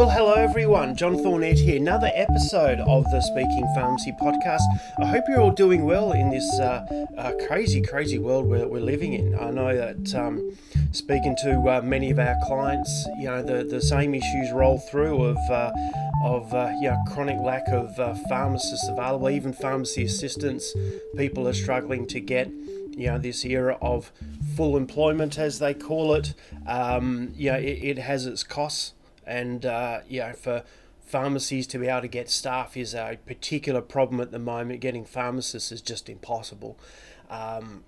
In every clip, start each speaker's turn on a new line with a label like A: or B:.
A: Well, hello everyone. John Thornett here. Another episode of the Speaking Pharmacy podcast. I hope you're all doing well in this uh, uh, crazy, crazy world we're, we're living in. I know that um, speaking to uh, many of our clients, you know, the, the same issues roll through of uh, of uh, know, chronic lack of uh, pharmacists available, even pharmacy assistants. People are struggling to get you know this era of full employment as they call it. Um, you know, it, it has its costs and uh, you know for pharmacies to be able to get staff is a particular problem at the moment. Getting pharmacists is just impossible. Um,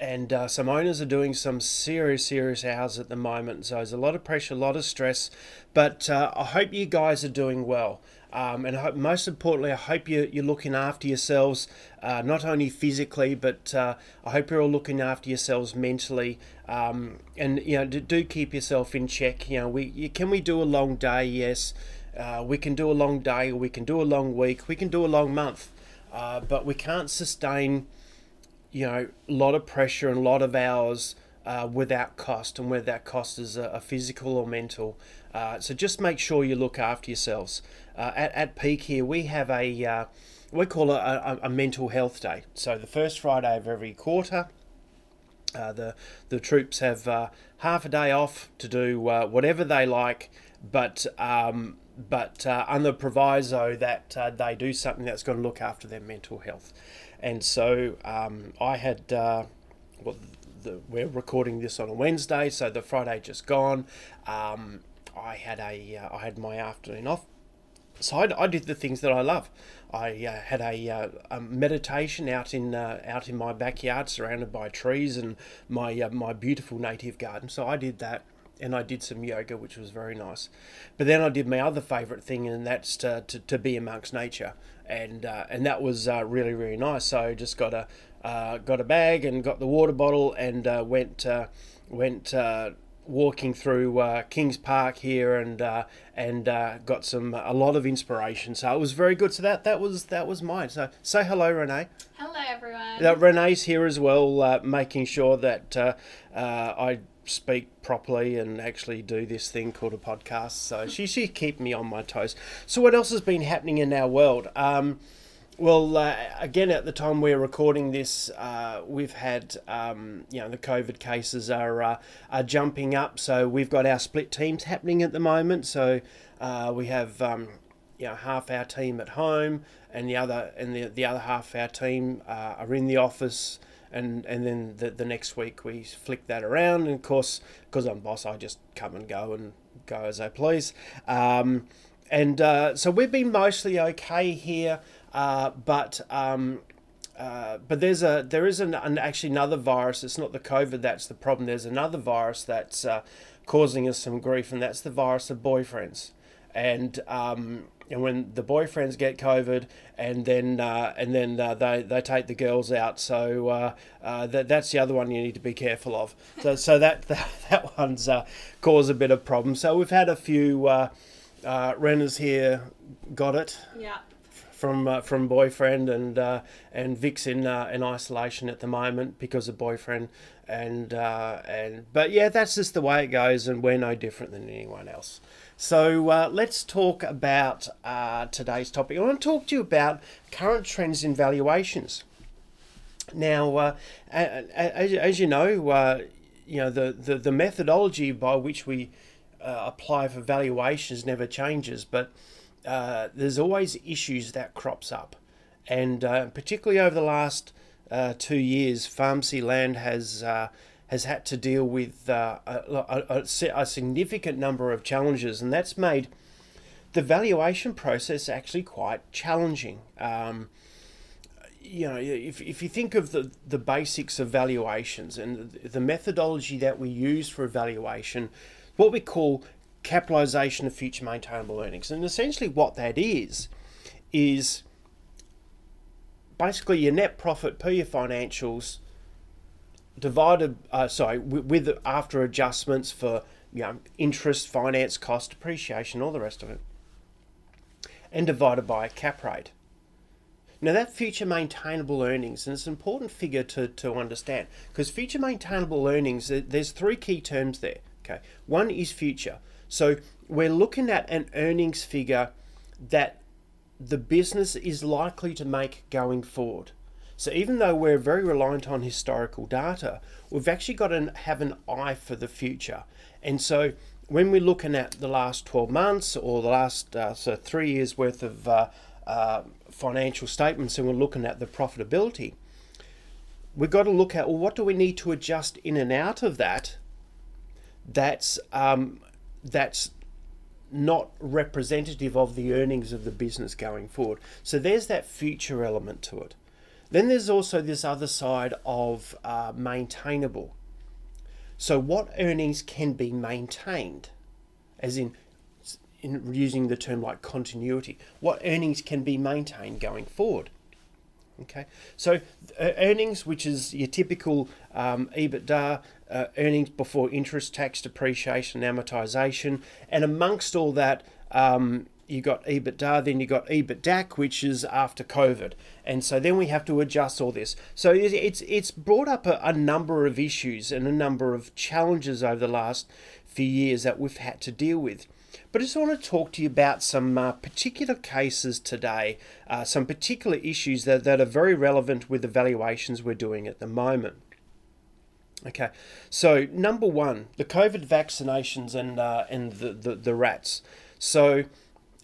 A: and uh, some owners are doing some serious, serious hours at the moment. So there's a lot of pressure, a lot of stress. But uh, I hope you guys are doing well. Um, and hope, most importantly, I hope you, you're looking after yourselves, uh, not only physically, but uh, I hope you're all looking after yourselves mentally. Um, and you know, do, do, keep yourself in check. You know, we you, can we do a long day? Yes, uh, we can do a long day, or we can do a long week, we can do a long month, uh, but we can't sustain, you know, a lot of pressure and a lot of hours uh, without cost, and whether that cost is a, a physical or mental. Uh, so just make sure you look after yourselves. Uh, at, at Peak here, we have a uh, we call it a, a, mental health day. So the first Friday of every quarter, uh, the the troops have uh, half a day off to do uh, whatever they like, but um, but under proviso that they do something that's going to look after their mental health. And so um, I had well, the, we're recording this on a Wednesday, so the Friday just gone. Um, I had a uh, I had my afternoon off, so I, I did the things that I love. I uh, had a, uh, a, meditation out in uh, out in my backyard, surrounded by trees and my uh, my beautiful native garden. So I did that, and I did some yoga, which was very nice. But then I did my other favourite thing, and that's to, to, to be amongst nature, and uh, and that was uh, really really nice. So I just got a got a bag and got the water bottle and went went walking through uh, Kings Park here and uh, and uh, got some a lot of inspiration. So it was very good. So that that was that was mine. So say hello, Renee.
B: Hello, everyone.
A: Uh, Renee's here as well, uh, making sure that uh, I speak properly and actually do this thing called a podcast. So she she keep me on my toes. So what else has been happening in our world? Um, well, uh, again, at the time we're recording this, uh, we've had, um, you know, the COVID cases are, uh, are jumping up. So we've got our split teams happening at the moment. So uh, we have, um, you know, half our team at home and the other and the, the other half our team uh, are in the office. And, and then the, the next week we flick that around. And of course, because I'm boss, I just come and go and go as I please. Um, and uh, so we've been mostly okay here. Uh, but um, uh, but there's a there is an, an, actually another virus. It's not the COVID that's the problem. There's another virus that's uh, causing us some grief, and that's the virus of boyfriends. And um, and when the boyfriends get COVID, and then uh, and then uh, they they take the girls out. So uh, that that's the other one you need to be careful of. So so that that, that one's caused a bit of problem. So we've had a few uh, renters here got it.
B: Yeah
A: from uh, from boyfriend and uh, and Vic's in uh, in isolation at the moment because of boyfriend and uh, and but yeah that's just the way it goes and we're no different than anyone else. So uh, let's talk about uh, today's topic. I want to talk to you about current trends in valuations. Now, as, as you know, you know the, the, the methodology by which we apply for valuations never changes, but uh, there's always issues that crops up, and uh, particularly over the last uh, two years, pharmacy land has uh, has had to deal with a, a, a, significant number of challenges, and that's made the valuation process actually quite challenging. Um, you know, if, if you think of the, the basics of valuations and the methodology that we use for evaluation, what we call capitalization of future maintainable earnings. And essentially, what that is, is basically your net profit per your financials divided, uh, sorry, with, with after adjustments for you know, interest, finance cost, depreciation, all the rest of it, and divided by a cap rate. Now, that future maintainable earnings, and it's an important figure to, to understand because future maintainable earnings, there's three key terms there. Okay, one is future. So we're looking at an earnings figure that the business is likely to make going forward. So even though we're very reliant on historical data, we've actually got to have an eye for the future. And so when we're looking at the last 12 months or the last uh, so three years worth of uh, uh, financial statements and we're looking at the profitability, we've got to look at well, what do we need to adjust in and out of that that's um, that's not representative of the earnings of the business going forward. So there's that future element to it. Then there's also this other side of uh, maintainable. So what earnings can be maintained, as in, in using the term like continuity, what earnings can be maintained going forward? Okay, so earnings, which is your typical um, EBITDA, uh, earnings before interest, tax, depreciation, and amortization, and amongst all that, um, you got EBITDA, then you got EBITDAC, which is after COVID, and so then we have to adjust all this. So it's it's brought up a, a number of issues and a number of challenges over the last few years that we've had to deal with. But I just want to talk to you about some uh, particular cases today, uh, some particular issues that, that are very relevant with the valuations we're doing at the moment. Okay, so number one, the COVID vaccinations and uh, and the, the, the RATs. So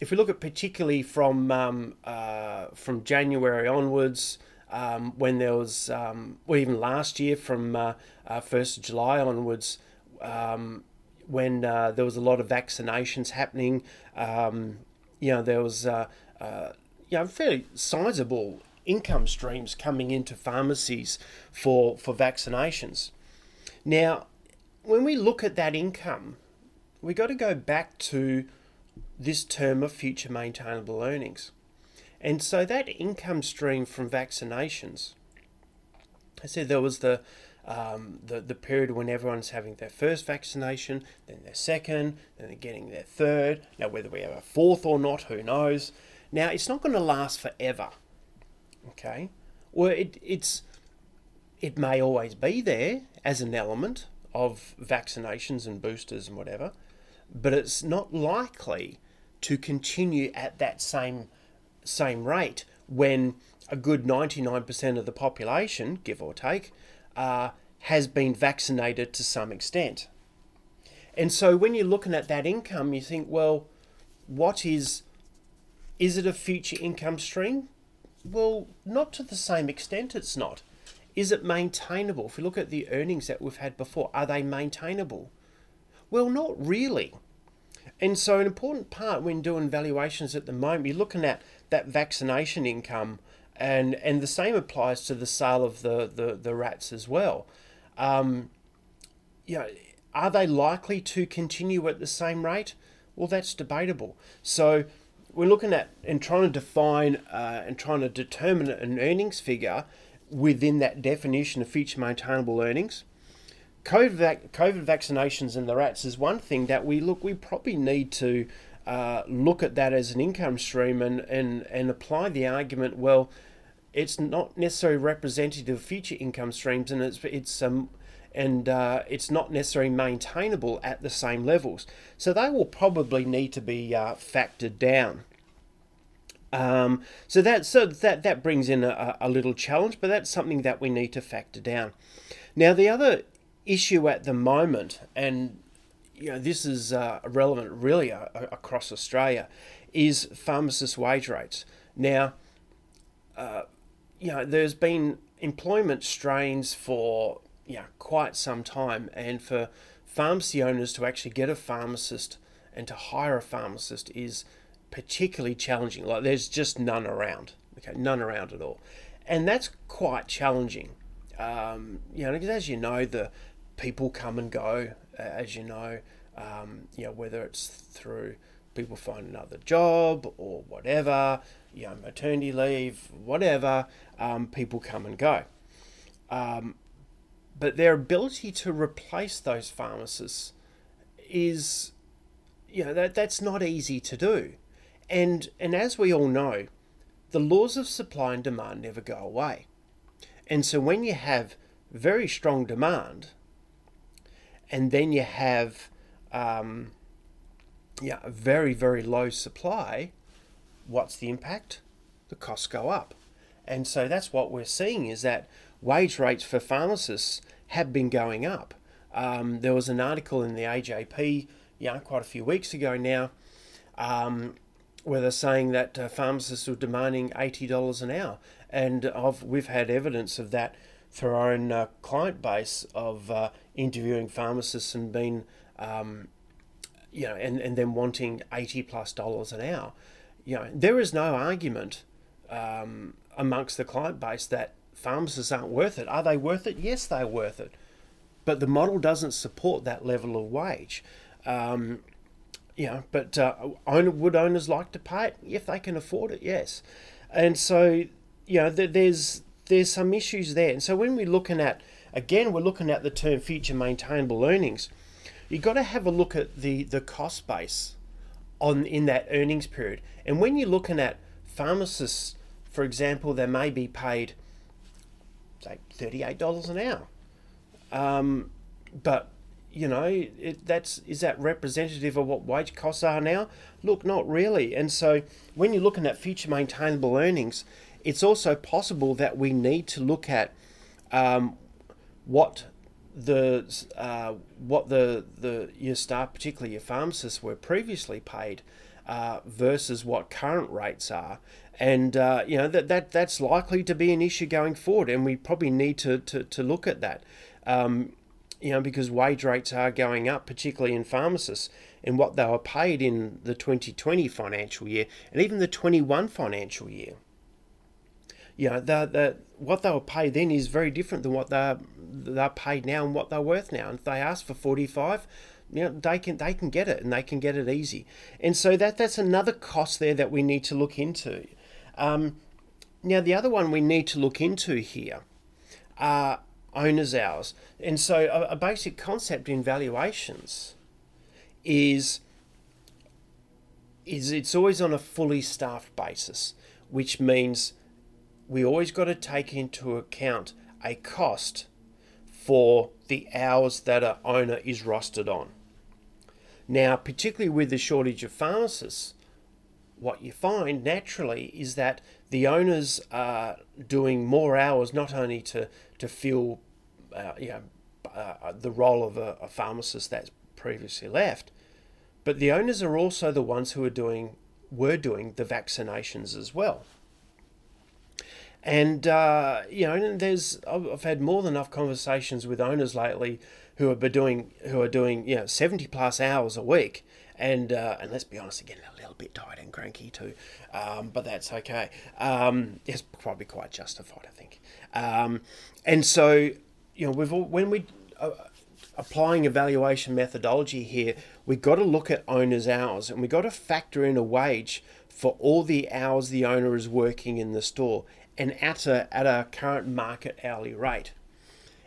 A: if we look at particularly from um, uh, from January onwards, um, when there was, um, even last year from uh, uh, first July onwards, um, when uh, there was a lot of vaccinations happening, um, you know there was uh, you know fairly sizable income streams coming into pharmacies for for vaccinations. Now, when we look at that income, we got to go back to this term of future maintainable earnings. And so that income stream from vaccinations, I said there was the, um, the, the period when everyone's having their first vaccination, then their second, then they're getting their third. Now, whether we have a fourth or not, who knows? Now, it's not going to last forever. Okay? Well, it, it's it may always be there as an element of vaccinations and boosters and whatever, but it's not likely to continue at that same same rate when a good 99% of the population, give or take, uh, has been vaccinated to some extent. And so when you're looking at that income, you think, well, what is is it a future income stream? Well, not to the same extent, it's not. Is it maintainable? If we look at the earnings that we've had before, are they maintainable? Well, not really. And so, an important part when doing valuations at the moment, you're looking at that vaccination income, and, and the same applies to the sale of the, the, the RATs as well. Um, you know, are they likely to continue at the same rate? Well, that's debatable. So, we're looking at and trying to define uh, and trying to determine an earnings figure within that definition of future maintainable earnings. COVID, COVID vaccinations in the RATs is one thing that we look. We probably need to uh, look at that as an income stream and, and, and apply the argument. Well, it's not necessarily representative of future income streams, and it's it's um and uh, it's not necessarily maintainable at the same levels. So they will probably need to be uh, factored down. Um, so that so that that brings in a, a little challenge, but that's something that we need to factor down. Now, the other issue at the moment, and you know this is uh, relevant really uh, across Australia, is pharmacist wage rates. Now, uh, you know, there's been employment strains for yeah quite some time, and for pharmacy owners to actually get a pharmacist and to hire a pharmacist is particularly challenging. Like there's just none around. Okay, none around at all, and that's quite challenging. Um, you know, because as you know, the people come and go. As you know, um, you know whether it's through people find another job or whatever, you know, maternity leave, whatever. Um, people come and go. Um, but their ability to replace those pharmacists is, you know, that that's not easy to do. And, and as we all know, the laws of supply and demand never go away. And so when you have very strong demand, and then you have um, yeah, very, very low supply, what's the impact? The costs go up. And so that's what we're seeing is that wage rates for pharmacists have been going up. Um, there was an article in the AJP, yeah, quite a few weeks ago now, um, where they're saying that uh, pharmacists are demanding eighty dollars an hour, and I've, we've had evidence of that through our own uh, client base of uh, interviewing pharmacists and being, um, you know, and, and then wanting eighty plus dollars an hour. You know, there is no argument um, amongst the client base that pharmacists aren't worth it. Are they worth it? Yes, they're worth it. But the model doesn't support that level of wage. Um, you know, but uh, would owners like to pay it if they can afford it? Yes. And so, you know, there's there's some issues there. And so when we're looking at, again, we're looking at the term future maintainable earnings, you've got to have a look at the, the cost base on in that earnings period. And when you're looking at pharmacists, for example, they may be paid, say, $38 an hour. Um, but you know, it, that's is that representative of what wage costs are now? Look, not really. And so when you're looking at future maintainable earnings, it's also possible that we need to look at um, what the uh, what the the your staff, particularly your pharmacists, were previously paid uh, versus what current rates are, and uh, you know that, that that's likely to be an issue going forward, and we probably need to to, to look at that. Um, you know, because wage rates are going up, particularly in pharmacists, and what they were paid in the 2020 financial year and even the 21 financial year. You know, the, the, what they were paid then is very different than what they're, they're paid now and what they're worth now. And if they ask for 45, you know, they can they can get it and they can get it easy. And so that that's another cost there that we need to look into. Um, now the other one we need to look into here are owner's hours. And so a, a basic concept in valuations is is it's always on a fully staffed basis, which means we always got to take into account a cost for the hours that an owner is rostered on. Now, particularly with the shortage of pharmacists, what you find naturally is that the owners are doing more hours not only to, to fill uh, you know, uh, the role of a, a pharmacist that's previously left, but the owners are also the ones who are doing were doing the vaccinations as well. And uh, you know, there's I've had more than enough conversations with owners lately who are doing who are doing you know seventy plus hours a week, and uh, and let's be honest, again a little bit tired and cranky too, um, but that's okay. Um, it's probably quite justified, I think. Um, and so you know, we've all, when we uh, applying evaluation methodology here, we've got to look at owner's hours and we've got to factor in a wage for all the hours the owner is working in the store and at a, at a current market hourly rate.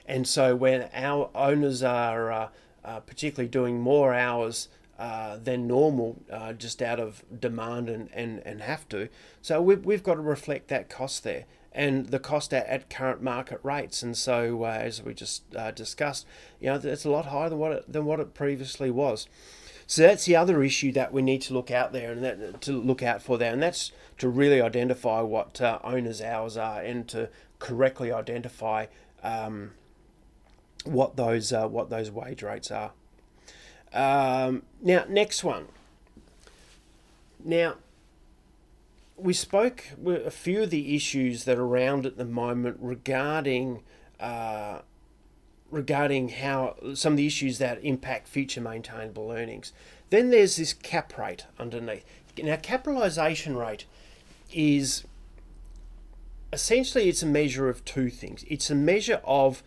A: And so when our owners are uh, uh, particularly doing more hours uh, than normal, uh, just out of demand and, and, and have to, so we've, we've got to reflect that cost there and the cost at, at current market rates. And so, uh, as we just uh, discussed, you know, it's a lot higher than what it, than what it previously was. So that's the other issue that we need to look out there and that to look out for there, and that's to really identify what uh, owners' hours are and to correctly identify um, what those uh, what those wage rates are. Um, now, next one. Now, we spoke a few of the issues that are around at the moment regarding uh, regarding how some of the issues that impact future maintainable earnings. Then there's this cap rate underneath. Now, capitalisation rate is essentially it's a measure of two things. It's a measure of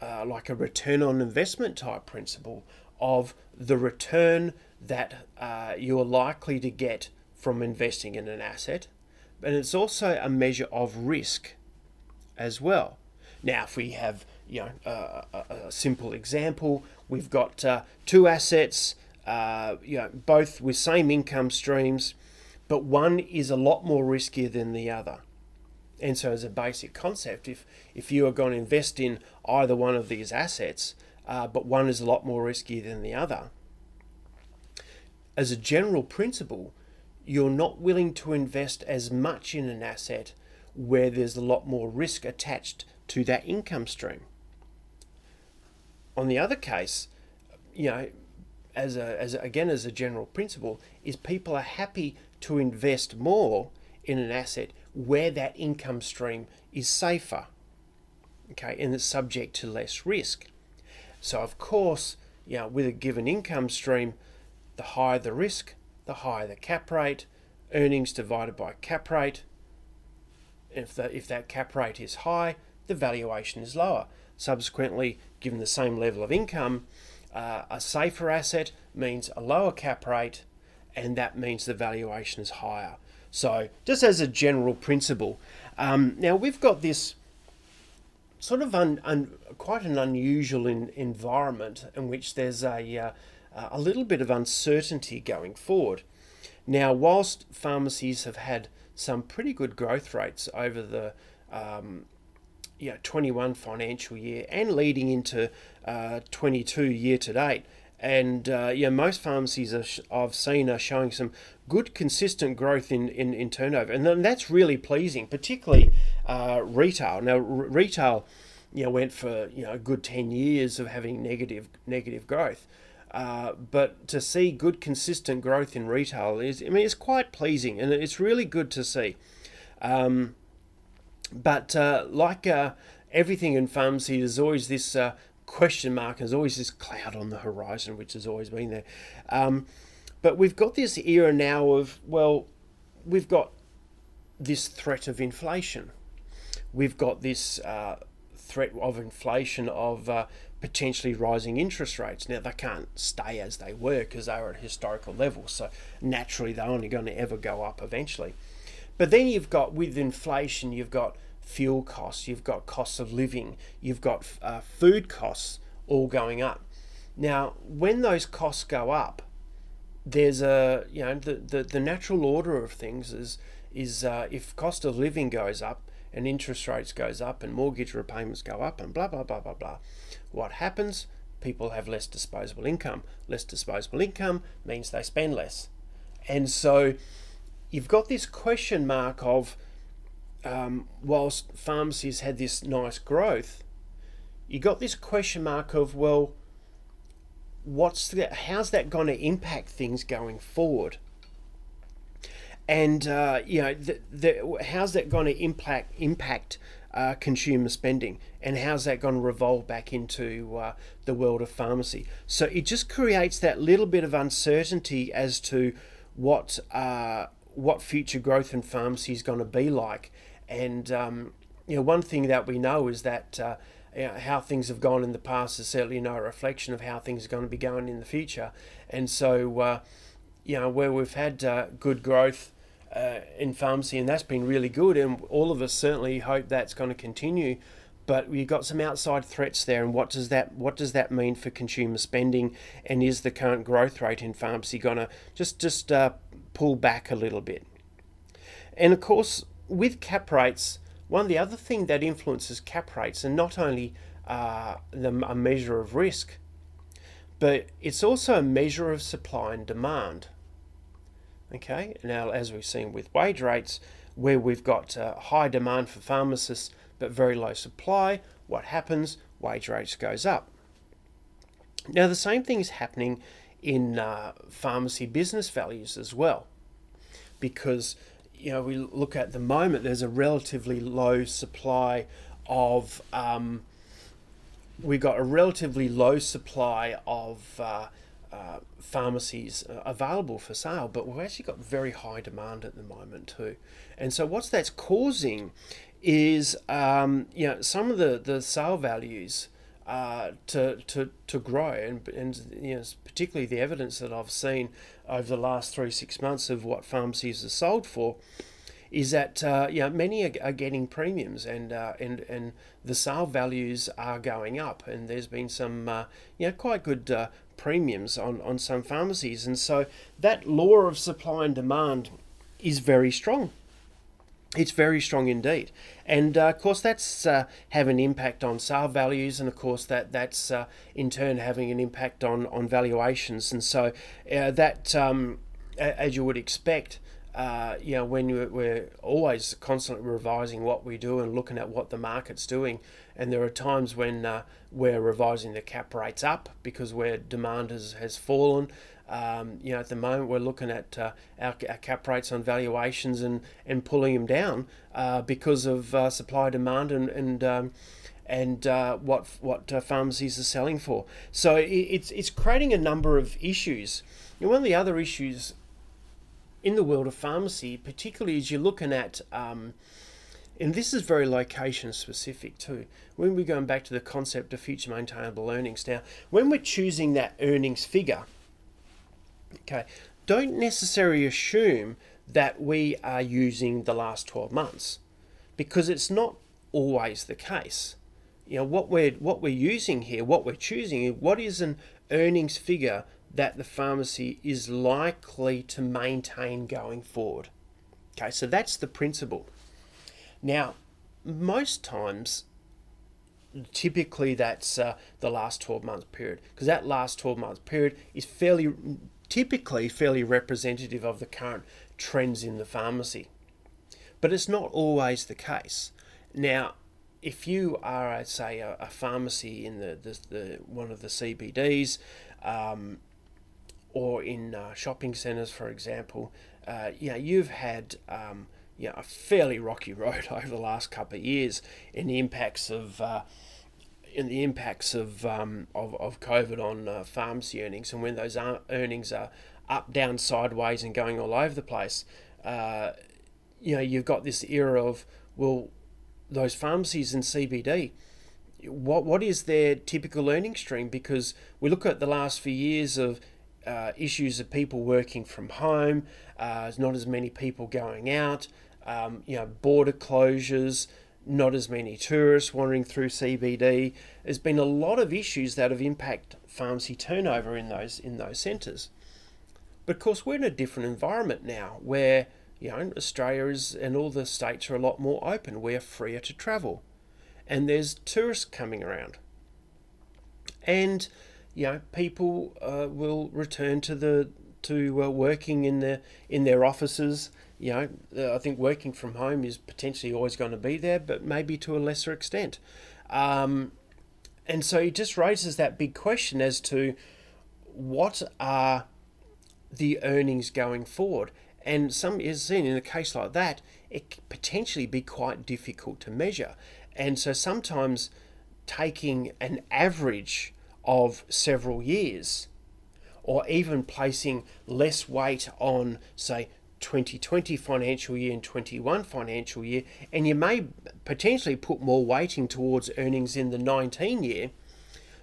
A: uh, like a return on investment type principle of the return that uh, you're likely to get from investing in an asset, but it's also a measure of risk as well. Now, if we have you know a, a simple example, we've got uh, two assets, uh, you know, both with same income streams, but one is a lot more riskier than the other. And so, as a basic concept, if if you are going to invest in either one of these assets, uh, but one is a lot more risky than the other, as a general principle, you're not willing to invest as much in an asset where there's a lot more risk attached to that income stream. On the other case, you know, as a, as a, again as a general principle, is people are happy to invest more in an asset where that income stream is safer, okay, and it's subject to less risk. So of course, you know, with a given income stream, the higher the risk, the higher the cap rate, earnings divided by cap rate. If, the, if that cap rate is high, the valuation is lower. Subsequently, given the same level of income, uh, a safer asset means a lower cap rate, and that means the valuation is higher. So, just as a general principle, um, now we've got this sort of un, un, quite an unusual in, environment in which there's a, uh, a little bit of uncertainty going forward. Now, whilst pharmacies have had some pretty good growth rates over the um, yeah, 21 financial year and leading into uh, 22 year to date. And uh, yeah, most pharmacies are, I've seen are showing some good, consistent growth in, in, in turnover, and that's really pleasing, particularly uh, retail. Now, r- retail, you know, went for you know a good 10 years of having negative negative growth. Uh, but to see good consistent growth in retail is, I mean, it's quite pleasing and it's really good to see. Um, but uh, like uh, everything in pharmacy, there's always this uh, question mark, there's always this cloud on the horizon, which has always been there. Um, but we've got this era now of, well, we've got this threat of inflation. We've got this uh, threat of inflation of uh, potentially rising interest rates. Now, they can't stay as they were because they are at historical levels, so naturally they're only going to ever go up eventually. But then you've got, with inflation, you've got fuel costs, you've got costs of living, you've got uh, food costs all going up. Now, when those costs go up, there's a you know the, the, the natural order of things is is uh, if cost of living goes up and interest rates goes up and mortgage repayments go up and blah blah blah blah blah, what happens? People have less disposable income. Less disposable income means they spend less, and so you've got this question mark of um, whilst pharmacies had this nice growth, you got this question mark of well, what's the, how's that going to impact things going forward? And uh, you know, the, the, how's that going to impact impact uh, consumer spending, and how's that going to revolve back into uh, the world of pharmacy? So it just creates that little bit of uncertainty as to what uh, what future growth in pharmacy is going to be like. And um, you know, one thing that we know is that uh, you know, how things have gone in the past is certainly no reflection of how things are going to be going in the future. And so, uh, you know, where we've had uh, good growth uh, in pharmacy, and that's been really good, and all of us certainly hope that's going to continue. But we've got some outside threats there, and what does that what does that mean for consumer spending? And is the current growth rate in pharmacy going to just just uh, pull back a little bit. And of course, with cap rates, one of the other thing that influences cap rates, and not only uh, the, a measure of risk, but it's also a measure of supply and demand. Okay, now as we've seen with wage rates, where we've got uh, high demand for pharmacists but very low supply, what happens? Wage rates goes up. Now the same thing is happening in uh, pharmacy business values as well. Because, you know, we look at the moment, there's a relatively low supply of, um, we got a relatively low supply of uh, uh, pharmacies uh, available for sale, but we've actually got very high demand at the moment too. And so, what's that's causing is, um, you know, some of the, the sale values uh, to, to, to grow. And, and you know, particularly the evidence that I've seen over the last three, six months of what pharmacies are sold for is that uh, you know, many are, are getting premiums and, uh, and, and the sale values are going up. And there's been some uh, you know, quite good uh, premiums on, on some pharmacies. And so that law of supply and demand is very strong. it's very strong indeed, and uh, of course that's uh, having an impact on sale values, and of course that that's uh, in turn having an impact on on valuations, and so uh, that um, as you would expect. Uh, you know, when we're always constantly revising what we do and looking at what the market's doing, and there are times when uh, we're revising the cap rates up because where demand has, has fallen, um, you know, at the moment we're looking at uh, our, our, cap rates on valuations and, and pulling them down uh, because of uh, supply demand and and um, and uh, what what uh, pharmacies are selling for. So it, it's it's creating a number of issues. And one of the other issues in the world of pharmacy, particularly as you're looking at um, and this is very location specific too. When we're going back to the concept of future maintainable earnings, now when we're choosing that earnings figure, Okay, don't necessarily assume that we are using the last 12 months because it's not always the case. You know, what we're what we're using here, what we're choosing, what is an earnings figure that the pharmacy is likely to maintain going forward. Okay, so that's the principle. Now, most times typically that's uh, the last 12 months period because that last 12 months period is fairly typically fairly representative of the current trends in the pharmacy. But it's not always the case. Now, if you are, say, a, a pharmacy in the, the, the, one of the CBDs, um, or in uh, shopping centres, for example, uh, you know, you've had um, you know, a fairly rocky road over the last couple of years in the impacts of uh, in the impacts of um, of, of COVID on uh, pharmacy earnings, and when those earnings are up, down, sideways, and going all over the place, uh, you know you've got this era of well, those pharmacies in CBD. What what is their typical earning stream? Because we look at the last few years of uh, issues of people working from home, uh, not as many people going out, um, you know, border closures, not as many tourists wandering through CBD. There's been a lot of issues that have impacted pharmacy turnover in those in those centres. But of course, we're in a different environment now, where you know Australia is and all the states are a lot more open. We're freer to travel, and there's tourists coming around, and you know people uh, will return to the to uh, working in the in their offices you know, uh, I think working from home is potentially always going to be there, but maybe to a lesser extent. Um, and so it just raises that big question as to what are the earnings going forward. And some is seen in a case like that, it can potentially be quite difficult to measure. And so sometimes taking an average of several years or even placing less weight on, say, 2020 financial year and 21 financial year, and you may potentially put more weighting towards earnings in the 19 year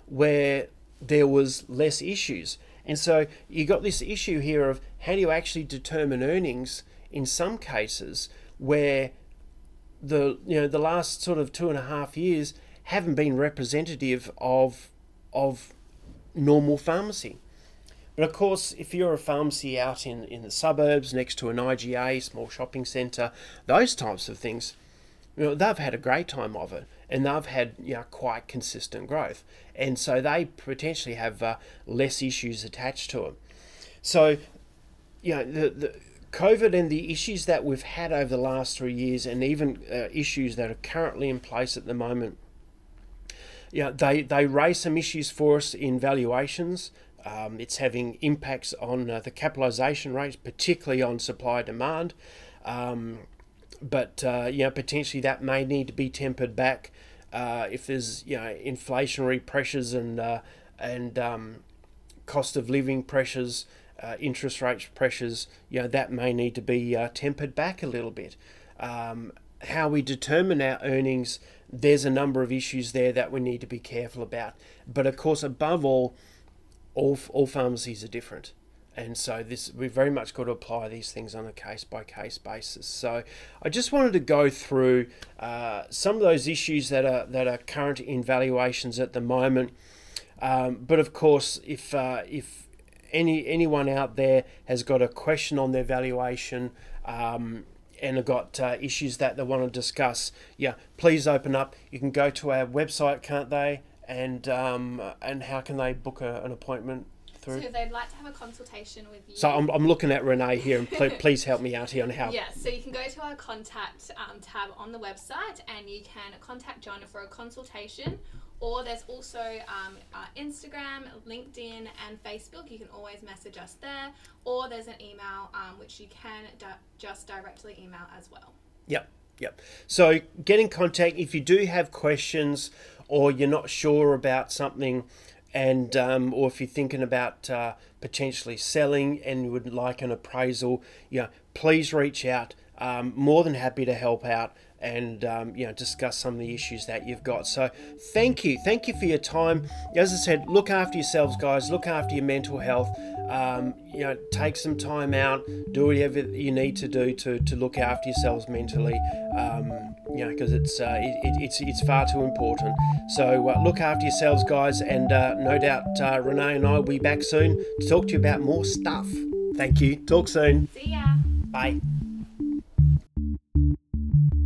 A: where there was less issues. And so you got this issue here of how do you actually determine earnings in some cases where the you know the last sort of two and a half years haven't been representative of of normal pharmacy. But of course, if you're a pharmacy out in, in the suburbs next to an IGA, small shopping centre, those types of things, you know, they've had a great time of it and they've had you know, quite consistent growth. And so they potentially have uh, less issues attached to them. So, you know, the, the COVID and the issues that we've had over the last three years, and even uh, issues that are currently in place at the moment, yeah, they, they raise some issues for us in valuations. Um, it's having impacts on uh, the capitalisation rates, particularly on supply demand. Um, but uh, you know, potentially that may need to be tempered back uh, if there's you know inflationary pressures and uh, and um, cost of living pressures, uh, interest rates pressures. You know that may need to be uh, tempered back a little bit. Um, how we determine our earnings, there's a number of issues there that we need to be careful about. But of course, above all all all pharmacies are different and so this we've very much got to apply these things on a case by case basis. So I just wanted to go through uh, some of those issues that are that are current in valuations at the moment. Um, but of course, if uh, if any anyone out there has got a question on their valuation, um, and have got uh, issues that they want to discuss, yeah, please open up. You can go to our website, can't they? And um, and how can they book a, an appointment through?
B: So they'd like to have a consultation with you.
A: So I'm, I'm looking at Renee here, and pl- please help me out here on how.
B: Yeah, so you can go to our contact um, tab on the website and you can contact John for a consultation. Or there's also um, uh, Instagram, LinkedIn, and Facebook. You can always message us there. Or there's an email um, which you can di- just directly email as well.
A: Yep, yep. So get in contact if you do have questions or you're not sure about something, and um, or if you're thinking about uh, potentially selling and you would like an appraisal, yeah, please reach out. Um, more than happy to help out and um, you know discuss some of the issues that you've got. So thank you, thank you for your time. As I said, look after yourselves, guys. Look after your mental health. Um, you know, take some time out. Do whatever you need to do to, to look after yourselves mentally. Um, you know, because it's uh, it, it, it's it's far too important. So uh, look after yourselves, guys, and uh, no doubt uh, Renee and I will be back soon to talk to you about more stuff. Thank you. Talk soon.
B: See ya.
A: Bye.